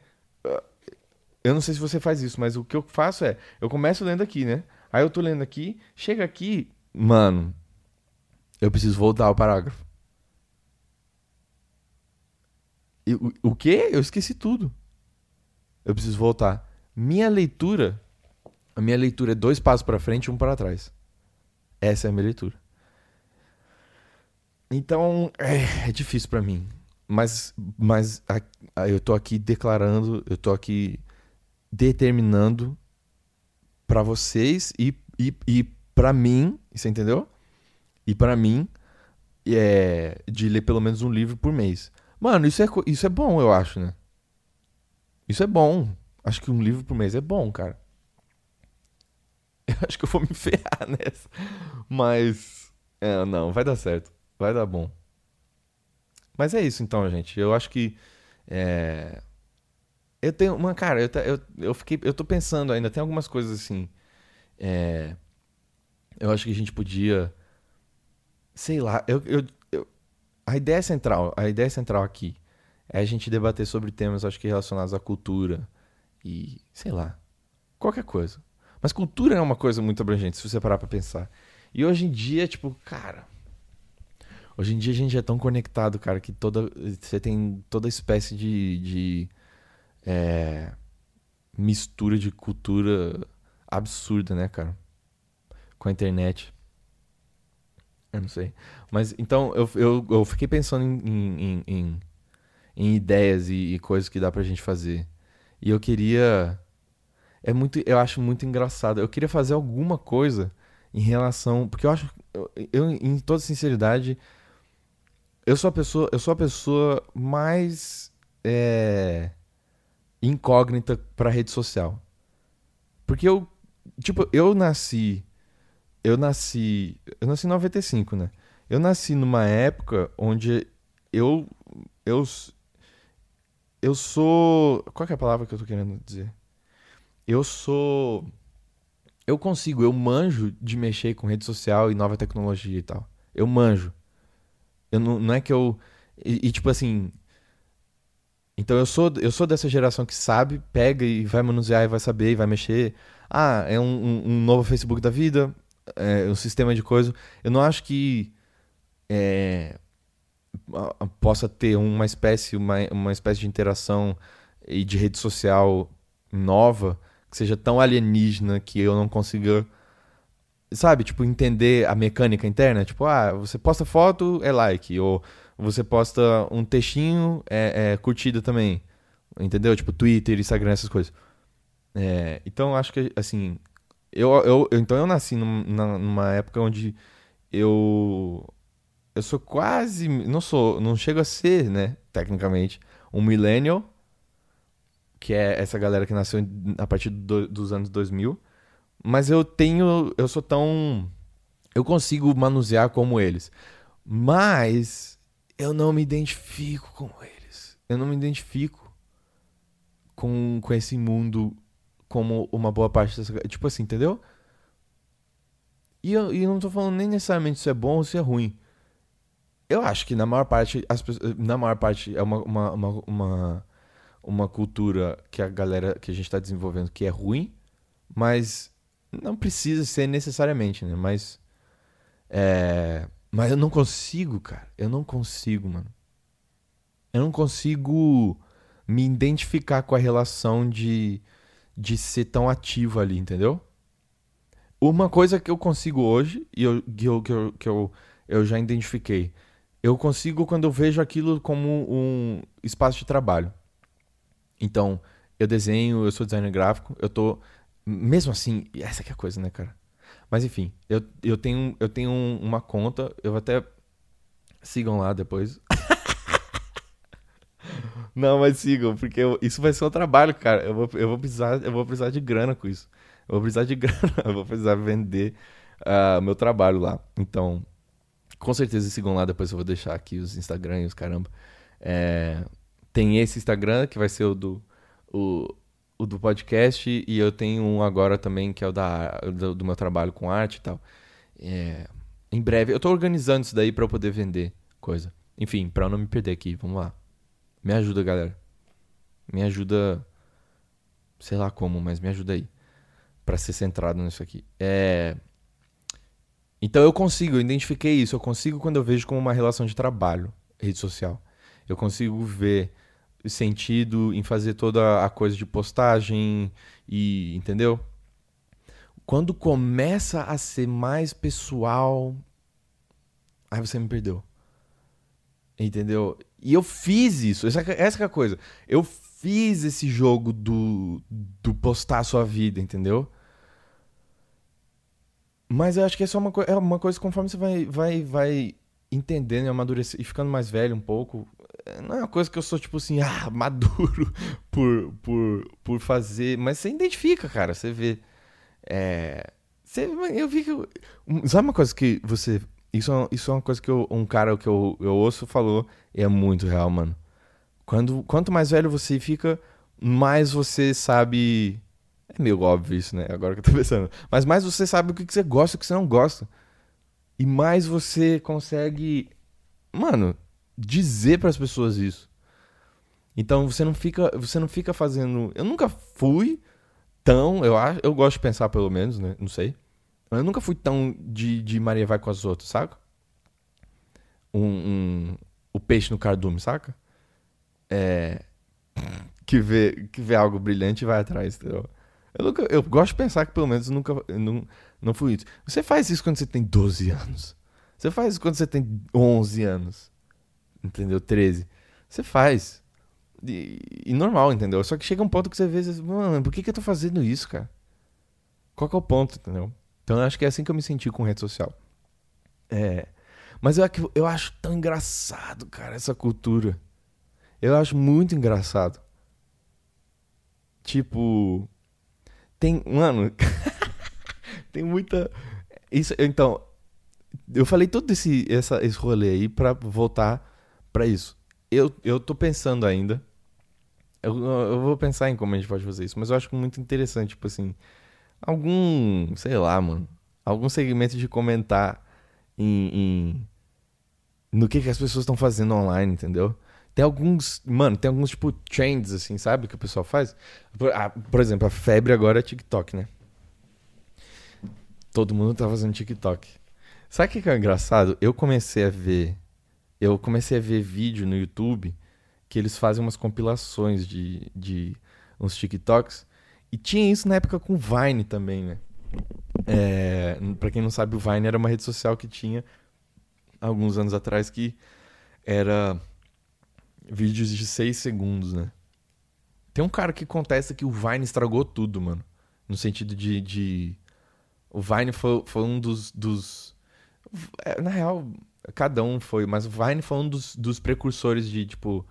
Eu não sei se você faz isso, mas o que eu faço é, eu começo lendo aqui, né? Aí eu tô lendo aqui, chega aqui, mano, Eu preciso voltar ao parágrafo. O, o quê? Eu esqueci tudo. Eu preciso voltar. Minha leitura. A minha leitura é dois passos para frente e um para trás. Essa é a minha leitura. Então, é, é difícil para mim. Mas, mas a, a, eu tô aqui declarando, eu tô aqui determinando para vocês e, e, e para mim, você entendeu? E para mim, é, de ler pelo menos um livro por mês. Mano, isso é, isso é bom, eu acho, né? Isso é bom. Acho que um livro por mês é bom, cara. Eu acho que eu vou me ferrar nessa. Mas. É, não, vai dar certo. Vai dar bom. Mas é isso então, gente. Eu acho que. É... Eu tenho uma. Cara, eu, eu, eu fiquei. Eu tô pensando ainda, tem algumas coisas assim. É... Eu acho que a gente podia. Sei lá, eu, eu, eu, a ideia central, a ideia central aqui é a gente debater sobre temas, acho que relacionados à cultura e, sei lá, qualquer coisa. Mas cultura é uma coisa muito abrangente, se você parar pra pensar. E hoje em dia, tipo, cara, Hoje em dia a gente é tão conectado, cara, que toda você tem toda espécie de, de é, mistura de cultura absurda, né, cara? Com a internet. Eu não sei. Mas então eu, eu, eu fiquei pensando em, em, em, em ideias e, e, coisas que dá pra gente fazer. E eu queria. É muito. Eu acho muito engraçado. Eu queria fazer alguma coisa em relação. Porque eu acho. Eu, eu em toda sinceridade eu sou a pessoa, eu sou a pessoa mais é, incógnita para rede social. Porque eu, tipo, eu nasci, eu nasci, eu nasci em 95, né? Eu nasci numa época onde eu eu eu sou, qual é a palavra que eu tô querendo dizer? Eu sou eu consigo, eu manjo de mexer com rede social e nova tecnologia e tal. Eu manjo. Eu não, não é que eu. E, e, tipo assim. Então eu sou, eu sou dessa geração que sabe, pega e vai manusear e vai saber e vai mexer. Ah, é um, um, um novo Facebook da vida, é um sistema de coisa. Eu não acho que é, possa ter uma espécie, uma, uma espécie de interação e de rede social nova que seja tão alienígena que eu não consiga sabe, tipo, entender a mecânica interna. Tipo, ah, você posta foto, é like. Ou você posta um textinho, é, é curtida também. Entendeu? Tipo, Twitter, Instagram, essas coisas. É, então, acho que, assim... Eu, eu, então, eu nasci numa, numa época onde eu... Eu sou quase... Não sou... Não chego a ser, né? Tecnicamente. Um millennial. Que é essa galera que nasceu a partir do, dos anos 2000 mas eu tenho. Eu sou tão. Eu consigo manusear como eles. Mas eu não me identifico com eles. Eu não me identifico com, com esse mundo como uma boa parte dessa. Tipo assim, entendeu? E eu, e eu não tô falando nem necessariamente se é bom ou se é ruim. Eu acho que na maior parte, as na maior parte é uma, uma, uma, uma, uma cultura que a galera que a gente está desenvolvendo que é ruim, mas não precisa ser necessariamente, né? Mas. É. Mas eu não consigo, cara. Eu não consigo, mano. Eu não consigo me identificar com a relação de, de ser tão ativo ali, entendeu? Uma coisa que eu consigo hoje, e eu, que, eu, que, eu, que eu, eu já identifiquei, eu consigo quando eu vejo aquilo como um espaço de trabalho. Então, eu desenho, eu sou designer gráfico, eu tô mesmo assim, essa que é a coisa, né, cara? Mas enfim, eu, eu tenho, eu tenho uma conta, eu até. Sigam lá depois. Não, mas sigam, porque eu, isso vai ser um trabalho, cara. Eu vou, eu, vou precisar, eu vou precisar de grana com isso. Eu vou precisar de grana, eu vou precisar vender uh, meu trabalho lá. Então, com certeza sigam lá, depois eu vou deixar aqui os Instagram e os caramba. É, tem esse Instagram, que vai ser o do. O, o do podcast e eu tenho um agora também que é o da, do, do meu trabalho com arte e tal. É, em breve, eu tô organizando isso daí para eu poder vender coisa. Enfim, para eu não me perder aqui, vamos lá. Me ajuda, galera. Me ajuda, sei lá como, mas me ajuda aí para ser centrado nisso aqui. É Então eu consigo, eu identifiquei isso. Eu consigo quando eu vejo como uma relação de trabalho, rede social. Eu consigo ver sentido em fazer toda a coisa de postagem e. Entendeu? Quando começa a ser mais pessoal. Aí você me perdeu. Entendeu? E eu fiz isso. Essa, essa é a coisa. Eu fiz esse jogo do, do postar a sua vida, entendeu? Mas eu acho que é só uma, é uma coisa conforme você vai, vai, vai entendendo e amadurecendo e ficando mais velho um pouco. Não é uma coisa que eu sou, tipo assim, ah, maduro por, por, por fazer. Mas você identifica, cara. Você vê. É, você, eu vi que. Sabe uma coisa que você. Isso, é isso é uma coisa que eu, um cara que eu, eu ouço falou e é muito real, mano. Quando, quanto mais velho você fica, mais você sabe. É meio óbvio isso, né? Agora que eu tô pensando. Mas mais você sabe o que você gosta e o que você não gosta. E mais você consegue, mano, dizer para as pessoas isso. Então você não fica, você não fica fazendo. Eu nunca fui tão, eu acho, eu gosto de pensar pelo menos, né? Não sei. Eu nunca fui tão de, de Maria vai com as outras, saca? Um, um, o peixe no cardume, saca? é, que, vê, que vê algo brilhante e vai atrás, entendeu? Eu, nunca, eu gosto de pensar que pelo menos nunca não, não fui isso. Você faz isso quando você tem 12 anos. Você faz isso quando você tem 11 anos. Entendeu? 13. Você faz. E, e, normal, entendeu? Só que chega um ponto que você vê, mano, por que, que eu tô fazendo isso, cara? Qual que é o ponto, entendeu? Então eu acho que é assim que eu me senti com rede social. É. Mas eu, eu acho tão engraçado, cara, essa cultura. Eu acho muito engraçado. Tipo. Tem. Mano. tem muita. Isso, então. Eu falei todo esse, essa, esse rolê aí pra voltar pra isso. Eu, eu tô pensando ainda. Eu, eu vou pensar em como a gente pode fazer isso. Mas eu acho muito interessante, tipo assim. Algum. Sei lá, mano. Algum segmento de comentar em. em no que, que as pessoas estão fazendo online, entendeu? Tem alguns, mano, tem alguns tipo trends assim, sabe, que o pessoal faz? Por, por exemplo, a febre agora é TikTok, né? Todo mundo tá fazendo TikTok. Sabe o que, que é engraçado? Eu comecei a ver, eu comecei a ver vídeo no YouTube que eles fazem umas compilações de, de uns TikToks e tinha isso na época com Vine também, né? É, pra quem não sabe, o Vine era uma rede social que tinha alguns anos atrás que era vídeos de 6 segundos, né? Tem um cara que contesta que o Vine estragou tudo, mano. No sentido de. de... O Vine foi, foi um dos. dos... É, na real, cada um foi, mas o Vine foi um dos, dos precursores de, tipo.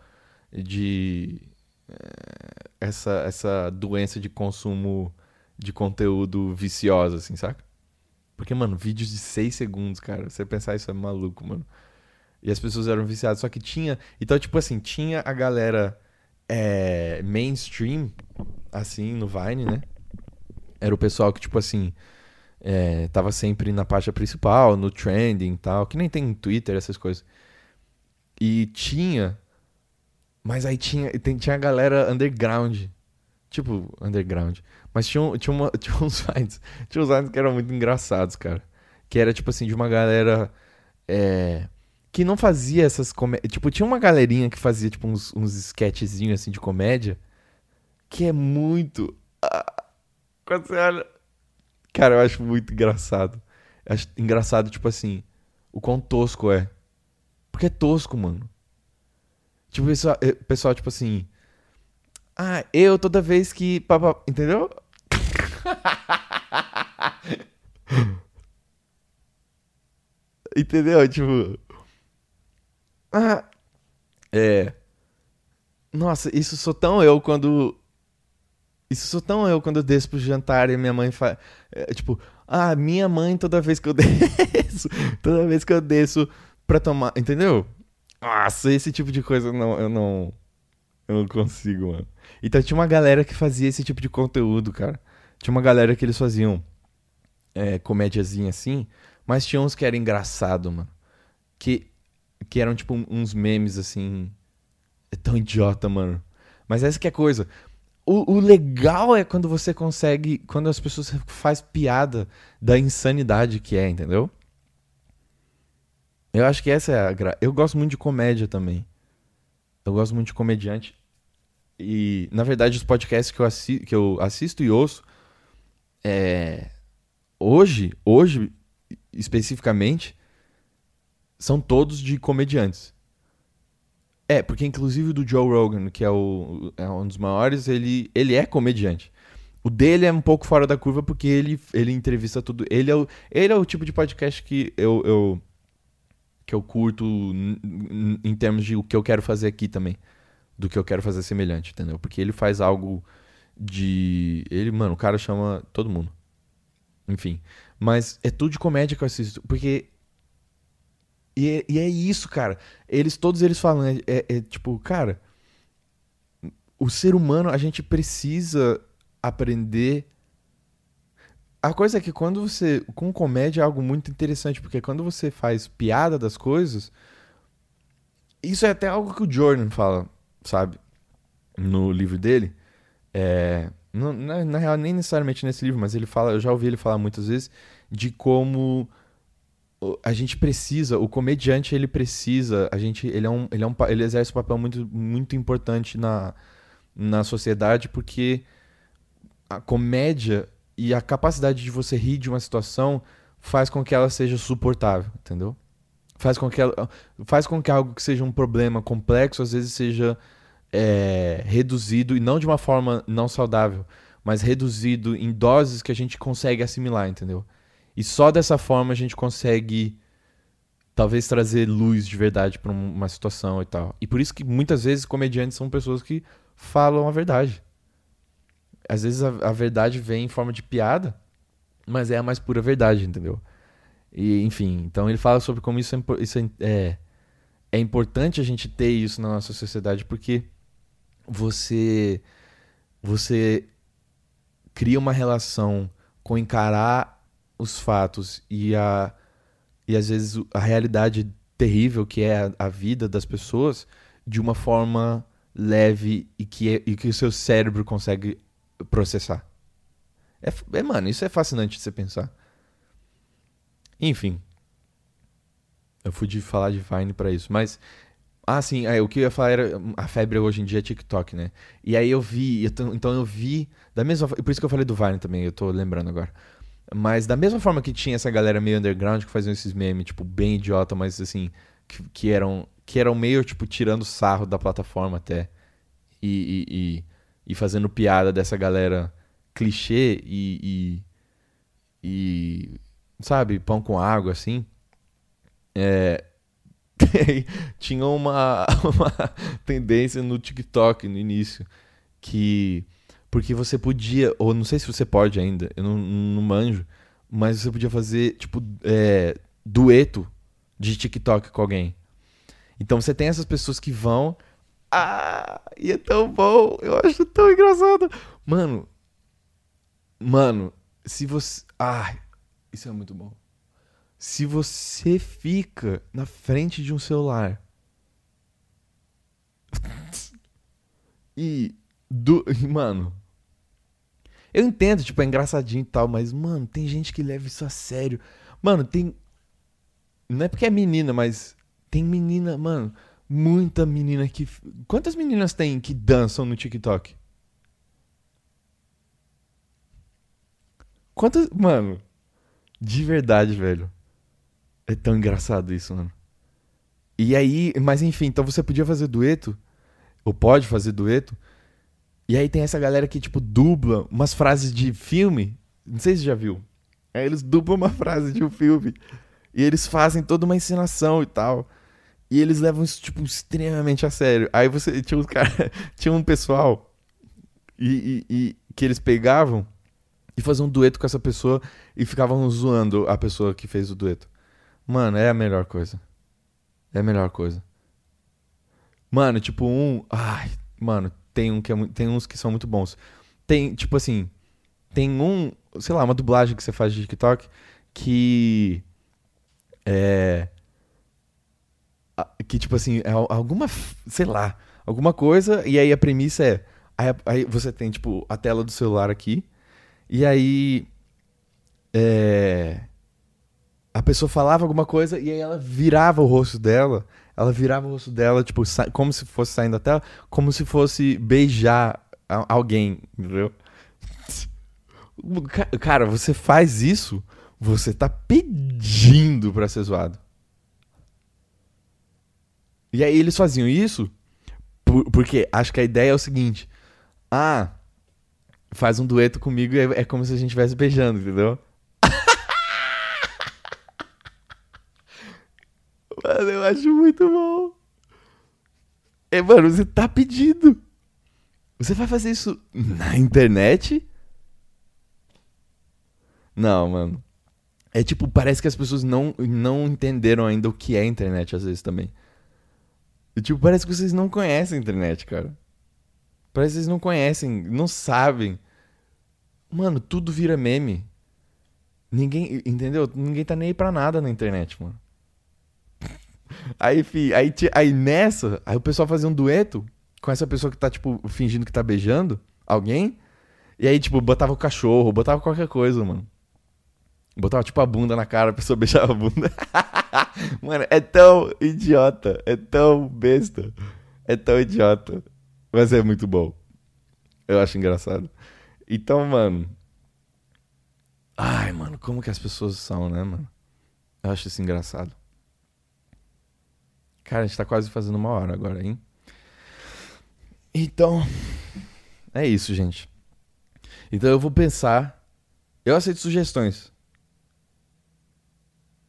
De. É, essa, essa doença de consumo de conteúdo viciosa, assim, saca? Porque, mano, vídeos de 6 segundos, cara. Você pensar isso é maluco, mano. E as pessoas eram viciadas. Só que tinha. Então, tipo assim, tinha a galera é, mainstream, assim, no Vine, né? Era o pessoal que, tipo assim. É, tava sempre na página principal, no trending e tal. Que nem tem Twitter, essas coisas. E tinha. Mas aí tinha, tinha a galera underground. Tipo, underground. Mas tinha, tinha, uma, tinha uns vines. Tinha uns vines que eram muito engraçados, cara. Que era, tipo assim, de uma galera. É, que não fazia essas comédias. Tipo, tinha uma galerinha que fazia, tipo, uns, uns sketchzinhos assim de comédia. Que é muito. Ah, quando você olha. Cara, eu acho muito engraçado. Acho engraçado, tipo assim, o quão tosco é. Porque é tosco, mano. Tipo, pessoal, eh, pessoal tipo assim. Ah, eu toda vez que. Entendeu? Entendeu? Tipo. Ah, é. Nossa, isso sou tão eu quando. Isso sou tão eu quando eu desço pro jantar e minha mãe faz. É, tipo, ah, minha mãe toda vez que eu desço. toda vez que eu desço pra tomar. Entendeu? Nossa, esse tipo de coisa não, eu não. Eu não consigo, mano. Então tinha uma galera que fazia esse tipo de conteúdo, cara. Tinha uma galera que eles faziam é, comédiazinha assim, mas tinha uns que era engraçado, mano. Que que eram tipo uns memes assim. É tão idiota, mano. Mas essa que é a coisa. O, o, legal é quando você consegue. Quando as pessoas faz piada da insanidade que é, entendeu? Eu acho que essa é a gra... Eu gosto muito de comédia também. Eu gosto muito de comediante. E, na verdade, os podcasts que eu, assi... que eu assisto e ouço, é... hoje, hoje, especificamente, são todos de comediantes. É, porque inclusive o do Joe Rogan, que é, o, é um dos maiores, ele, ele é comediante. O dele é um pouco fora da curva porque ele, ele entrevista tudo. Ele é, o, ele é o tipo de podcast que eu, eu que eu curto em termos de o que eu quero fazer aqui também. Do que eu quero fazer semelhante, entendeu? Porque ele faz algo de. Ele, mano, o cara chama todo mundo. Enfim. Mas é tudo de comédia que eu assisto. Porque. E é, e é isso, cara. Eles, todos eles falam, é, é, é tipo, cara. O ser humano, a gente precisa aprender a coisa é que quando você. Com comédia é algo muito interessante, porque quando você faz piada das coisas. Isso é até algo que o Jordan fala, sabe? No livro dele. É, na, na real, nem necessariamente nesse livro, mas ele fala, eu já ouvi ele falar muitas vezes, de como a gente precisa, o comediante ele precisa, a gente, ele é um, ele é um, ele exerce um papel muito, muito importante na, na sociedade porque a comédia e a capacidade de você rir de uma situação faz com que ela seja suportável, entendeu? Faz com que, ela, faz com que algo que seja um problema complexo às vezes seja é, reduzido e não de uma forma não saudável, mas reduzido em doses que a gente consegue assimilar, entendeu? E só dessa forma a gente consegue talvez trazer luz de verdade para uma situação e tal. E por isso que muitas vezes comediantes são pessoas que falam a verdade às vezes a, a, verdade vem em forma de piada, mas é a mais pura verdade, entendeu? E, enfim, então ele fala sobre como isso, é, isso é, é, é importante a gente ter isso na nossa sociedade, porque você, você cria uma relação com encarar os fatos e, a, e às vezes a realidade terrível que é a, a vida das pessoas de uma forma leve e que, é, e que o seu cérebro consegue processar. É, é, mano, isso é fascinante de você pensar. Enfim. Eu fui de falar de Vine para isso, mas ah, sim, é, o que eu ia falar era a febre hoje em dia é TikTok, né? E aí eu vi, então eu vi da mesma, por isso que eu falei do Vine também, eu tô lembrando agora. Mas da mesma forma que tinha essa galera meio underground que faziam esses memes, tipo, bem idiota, mas assim, que, que eram que eram meio tipo tirando sarro da plataforma até. e, e, e e fazendo piada dessa galera clichê e, e, e sabe, pão com água, assim. É, tinha uma, uma tendência no TikTok no início que porque você podia, ou não sei se você pode ainda, eu não, não manjo, mas você podia fazer tipo é, dueto de TikTok com alguém. Então você tem essas pessoas que vão ah, e é tão bom. Eu acho tão engraçado. Mano. Mano, se você. Ah, isso é muito bom. Se você fica na frente de um celular. e. Do, mano. Eu entendo, tipo, é engraçadinho e tal, mas, mano, tem gente que leva isso a sério. Mano, tem. Não é porque é menina, mas. Tem menina, mano muita menina que. Quantas meninas tem que dançam no TikTok? Quantas. Mano, de verdade, velho. É tão engraçado isso, mano. E aí, mas enfim, então você podia fazer dueto, ou pode fazer dueto, e aí tem essa galera que, tipo, dubla umas frases de filme. Não sei se já viu. Aí eles dublam uma frase de um filme. E eles fazem toda uma encenação e tal. E eles levam isso, tipo, extremamente a sério. Aí você tinha uns cara, tinha um pessoal e, e, e, que eles pegavam e faziam um dueto com essa pessoa e ficavam zoando a pessoa que fez o dueto. Mano, é a melhor coisa. É a melhor coisa. Mano, tipo, um. Ai, mano, tem um que é, tem uns que são muito bons. Tem, tipo assim, tem um, sei lá, uma dublagem que você faz de TikTok que é que, tipo assim, é alguma, sei lá, alguma coisa, e aí a premissa é. Aí, aí você tem, tipo, a tela do celular aqui, e aí. É. a pessoa falava alguma coisa e aí ela virava o rosto dela. Ela virava o rosto dela, tipo, como se fosse saindo da tela, como se fosse beijar alguém, entendeu? Cara, você faz isso, você tá pedindo pra ser zoado. E aí eles faziam isso por, porque acho que a ideia é o seguinte: ah, faz um dueto comigo e é, é como se a gente estivesse beijando, entendeu? Mano, eu acho muito bom. É, mano, você tá pedindo. Você vai fazer isso na internet? Não, mano. É tipo, parece que as pessoas não, não entenderam ainda o que é internet às vezes também. E, tipo, parece que vocês não conhecem a internet, cara. Parece que vocês não conhecem, não sabem. Mano, tudo vira meme. Ninguém, entendeu? Ninguém tá nem aí pra nada na internet, mano. Aí, fi, aí, aí nessa, aí o pessoal fazia um dueto com essa pessoa que tá, tipo, fingindo que tá beijando alguém. E aí, tipo, botava o cachorro, botava qualquer coisa, mano. Botava, tipo, a bunda na cara, a pessoa beijava a bunda. mano, é tão idiota, é tão besta, é tão idiota. Mas é muito bom. Eu acho engraçado. Então, mano. Ai, mano, como que as pessoas são, né, mano? Eu acho isso engraçado. Cara, a gente tá quase fazendo uma hora agora, hein? Então. É isso, gente. Então eu vou pensar. Eu aceito sugestões.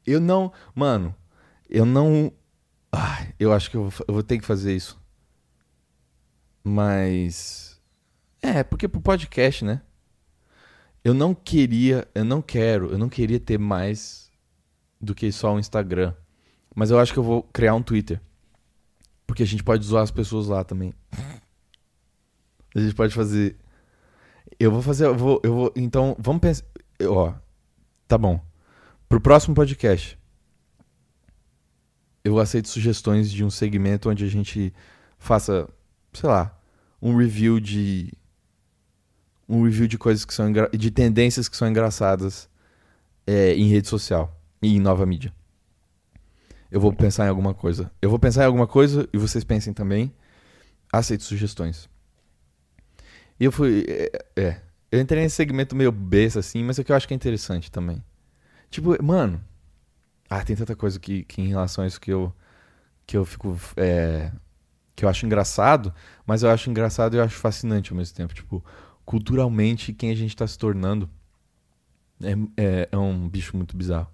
Eu não. Mano, eu não. Ah, eu acho que eu vou, eu vou ter que fazer isso. Mas. É, porque pro podcast, né? Eu não queria. Eu não quero. Eu não queria ter mais do que só um Instagram. Mas eu acho que eu vou criar um Twitter. Porque a gente pode zoar as pessoas lá também. A gente pode fazer. Eu vou fazer. Eu vou. Eu vou então, vamos pensar. Ó. Tá bom. Pro próximo podcast, eu aceito sugestões de um segmento onde a gente faça, sei lá, um review de um review de coisas que são de tendências que são engraçadas é, em rede social e em nova mídia. Eu vou pensar em alguma coisa. Eu vou pensar em alguma coisa e vocês pensem também. Aceito sugestões. E eu fui. É, é, eu entrei nesse segmento meio besta assim, mas é que eu acho que é interessante também. Tipo, mano. Ah, tem tanta coisa que, que em relação a isso que eu. Que eu fico. É, que eu acho engraçado, mas eu acho engraçado e eu acho fascinante ao mesmo tempo. Tipo, culturalmente, quem a gente tá se tornando é, é, é um bicho muito bizarro.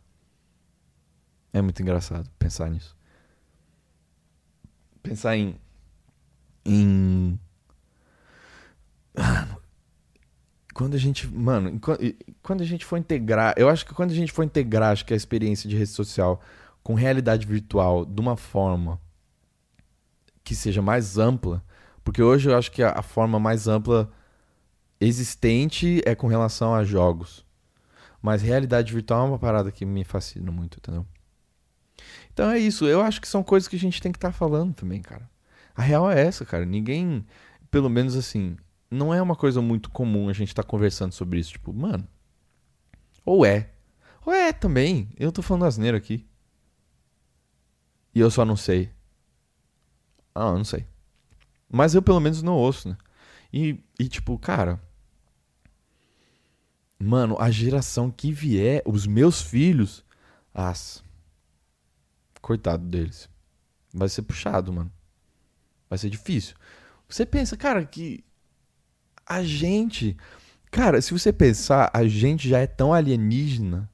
É muito engraçado pensar nisso. Pensar em. Em. Quando a gente, mano, quando a gente for integrar, eu acho que quando a gente for integrar, acho que a experiência de rede social com realidade virtual de uma forma que seja mais ampla, porque hoje eu acho que a forma mais ampla existente é com relação a jogos. Mas realidade virtual é uma parada que me fascina muito, entendeu? Então é isso, eu acho que são coisas que a gente tem que estar tá falando também, cara. A real é essa, cara. Ninguém, pelo menos assim, não é uma coisa muito comum a gente estar tá conversando sobre isso. Tipo, mano. Ou é. Ou é também. Eu tô falando asneiro aqui. E eu só não sei. Ah, não sei. Mas eu pelo menos não ouço, né? E, e tipo, cara. Mano, a geração que vier, os meus filhos. As. Coitado deles. Vai ser puxado, mano. Vai ser difícil. Você pensa, cara, que a gente. Cara, se você pensar, a gente já é tão alienígena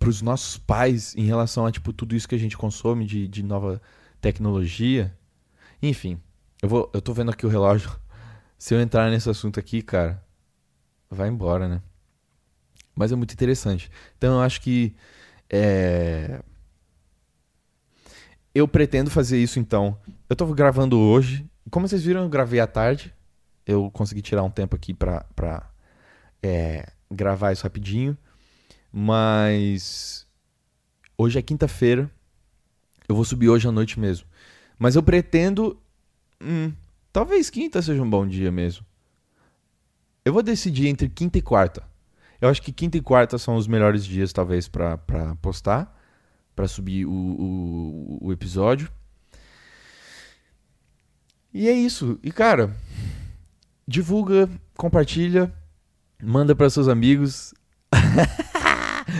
pros nossos pais em relação a, tipo, tudo isso que a gente consome de, de nova tecnologia. Enfim, eu, vou, eu tô vendo aqui o relógio. Se eu entrar nesse assunto aqui, cara, vai embora, né? Mas é muito interessante. Então eu acho que. É... Eu pretendo fazer isso então. Eu tô gravando hoje. Como vocês viram, eu gravei à tarde eu consegui tirar um tempo aqui pra, pra é, gravar isso rapidinho. Mas hoje é quinta-feira. Eu vou subir hoje à noite mesmo. Mas eu pretendo. Hum, talvez quinta seja um bom dia mesmo. Eu vou decidir entre quinta e quarta. Eu acho que quinta e quarta são os melhores dias, talvez, pra postar, pra subir o, o, o episódio. E é isso. E, cara, divulga, compartilha, manda para seus amigos.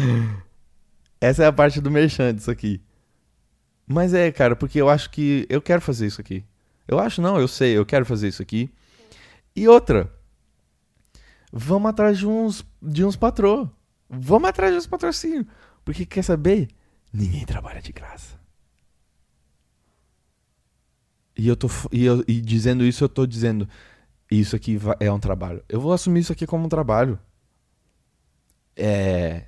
Essa é a parte do merchan disso aqui. Mas é, cara, porque eu acho que eu quero fazer isso aqui. Eu acho não, eu sei, eu quero fazer isso aqui. E outra, vamos atrás de uns de uns patrô. Vamos atrás de uns patrocínios. Porque quer saber? Ninguém trabalha de graça. E eu tô e, eu, e dizendo isso, eu tô dizendo isso aqui é um trabalho. Eu vou assumir isso aqui como um trabalho. É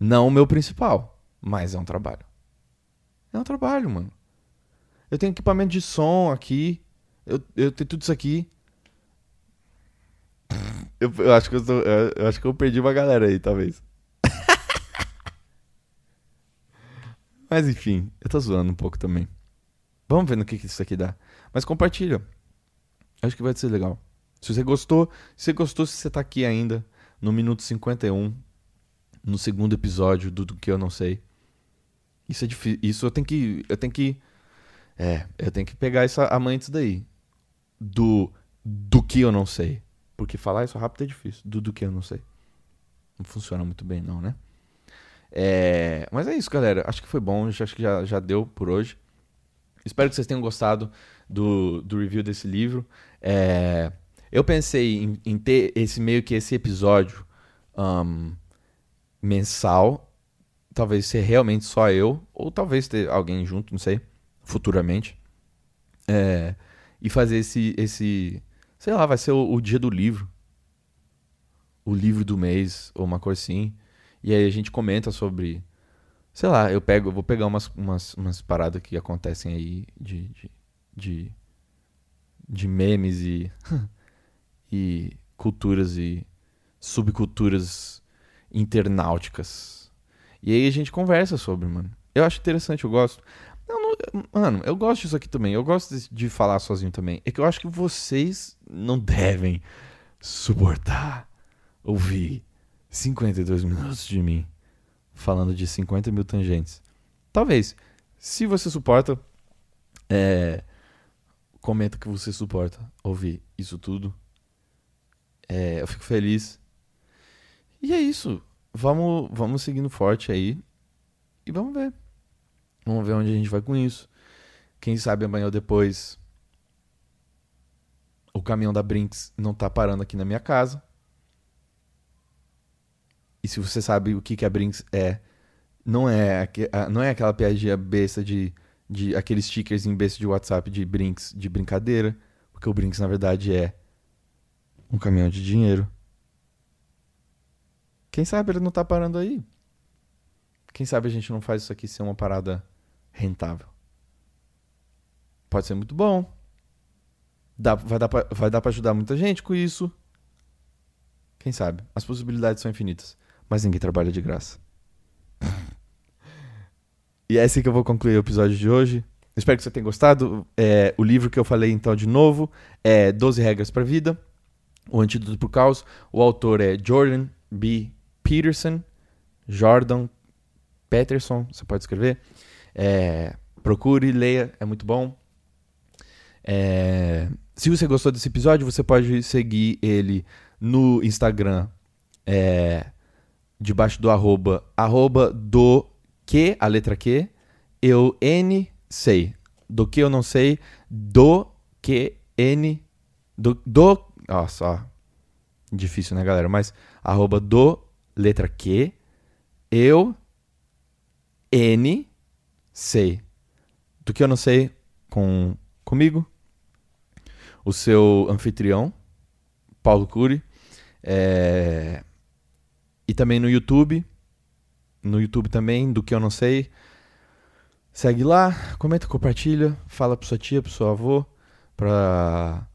não o meu principal, mas é um trabalho. É um trabalho, mano. Eu tenho equipamento de som aqui. Eu, eu tenho tudo isso aqui. Eu, eu acho que eu, tô, eu acho que eu perdi uma galera aí, talvez. Mas enfim, eu tô zoando um pouco também. Vamos ver no que, que isso aqui dá. Mas compartilha. Acho que vai ser legal. Se você gostou, se você gostou, se você tá aqui ainda, no minuto 51, no segundo episódio do, do que eu não sei. Isso é difícil. Isso eu tenho que. Eu tenho que. É, eu tenho que pegar essa, mãe disso daí. Do. Do que eu não sei. Porque falar isso rápido é difícil. Do, do que eu não sei. Não funciona muito bem, não, né? É, mas é isso, galera. Acho que foi bom. Acho que já, já deu por hoje. Espero que vocês tenham gostado do, do review desse livro. É, eu pensei em, em, ter esse meio que esse episódio um, mensal. Talvez ser realmente só eu. Ou talvez ter alguém junto, não sei. Futuramente. É, e fazer esse, esse. Sei lá, vai ser o, o dia do livro. O livro do mês, ou uma coisa assim. E aí a gente comenta sobre Sei lá, eu pego, eu vou pegar umas, umas, umas paradas que acontecem aí de, de, de, de memes e, e culturas e subculturas internauticas. E aí a gente conversa sobre, mano. Eu acho interessante, eu gosto. Não, mano, eu gosto disso aqui também. Eu gosto de, de falar sozinho também. É que eu acho que vocês não devem suportar ouvir 52 minutos de mim falando de 50 mil tangentes. Talvez. Se você suporta, é, comenta que você suporta ouvir isso tudo. É, eu fico feliz. E é isso. Vamos, vamos seguindo forte aí. E vamos ver. Vamos ver onde a gente vai com isso. Quem sabe amanhã ou depois o caminhão da Brinks não tá parando aqui na minha casa. E se você sabe o que, que a Brinks é, não é, não é aquela piadinha besta de, de aqueles stickers em besta de WhatsApp de Brinks de brincadeira. Porque o Brinks, na verdade, é um caminhão de dinheiro. Quem sabe ele não tá parando aí? Quem sabe a gente não faz isso aqui ser uma parada rentável? Pode ser muito bom. Dá, vai, dar pra, vai dar pra ajudar muita gente com isso. Quem sabe? As possibilidades são infinitas mas ninguém trabalha de graça. e é assim que eu vou concluir o episódio de hoje. Espero que você tenha gostado. É, o livro que eu falei então de novo é 12 Regras para a Vida, O Antídoto para o Caos. O autor é Jordan B. Peterson. Jordan Peterson, você pode escrever. É, procure, leia, é muito bom. É, se você gostou desse episódio, você pode seguir ele no Instagram. É, debaixo do arroba, arroba do que, a letra Q, eu N sei. Do que eu não sei, do que N, do, do, ó, difícil né galera, mas arroba do, letra Q, eu N sei. Do que eu não sei, com comigo, o seu anfitrião, Paulo Cury, é e também no YouTube. No YouTube também, do que eu não sei. Segue lá, comenta, compartilha, fala pra sua tia, pro seu avô, pra,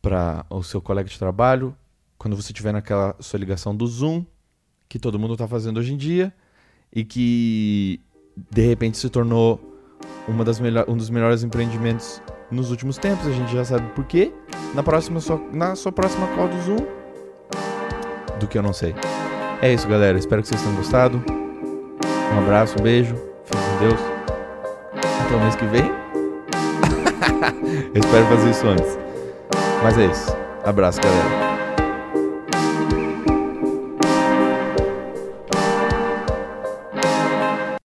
pra o seu colega de trabalho. Quando você tiver naquela sua ligação do Zoom, que todo mundo tá fazendo hoje em dia, e que de repente se tornou uma das um dos melhores empreendimentos nos últimos tempos, a gente já sabe por quê. Na próxima na sua próxima call do Zoom, do que eu não sei. É isso, galera. Espero que vocês tenham gostado. Um abraço, um beijo. Fique com Deus. Até o mês que vem. eu espero fazer isso antes. Mas é isso. Abraço, galera.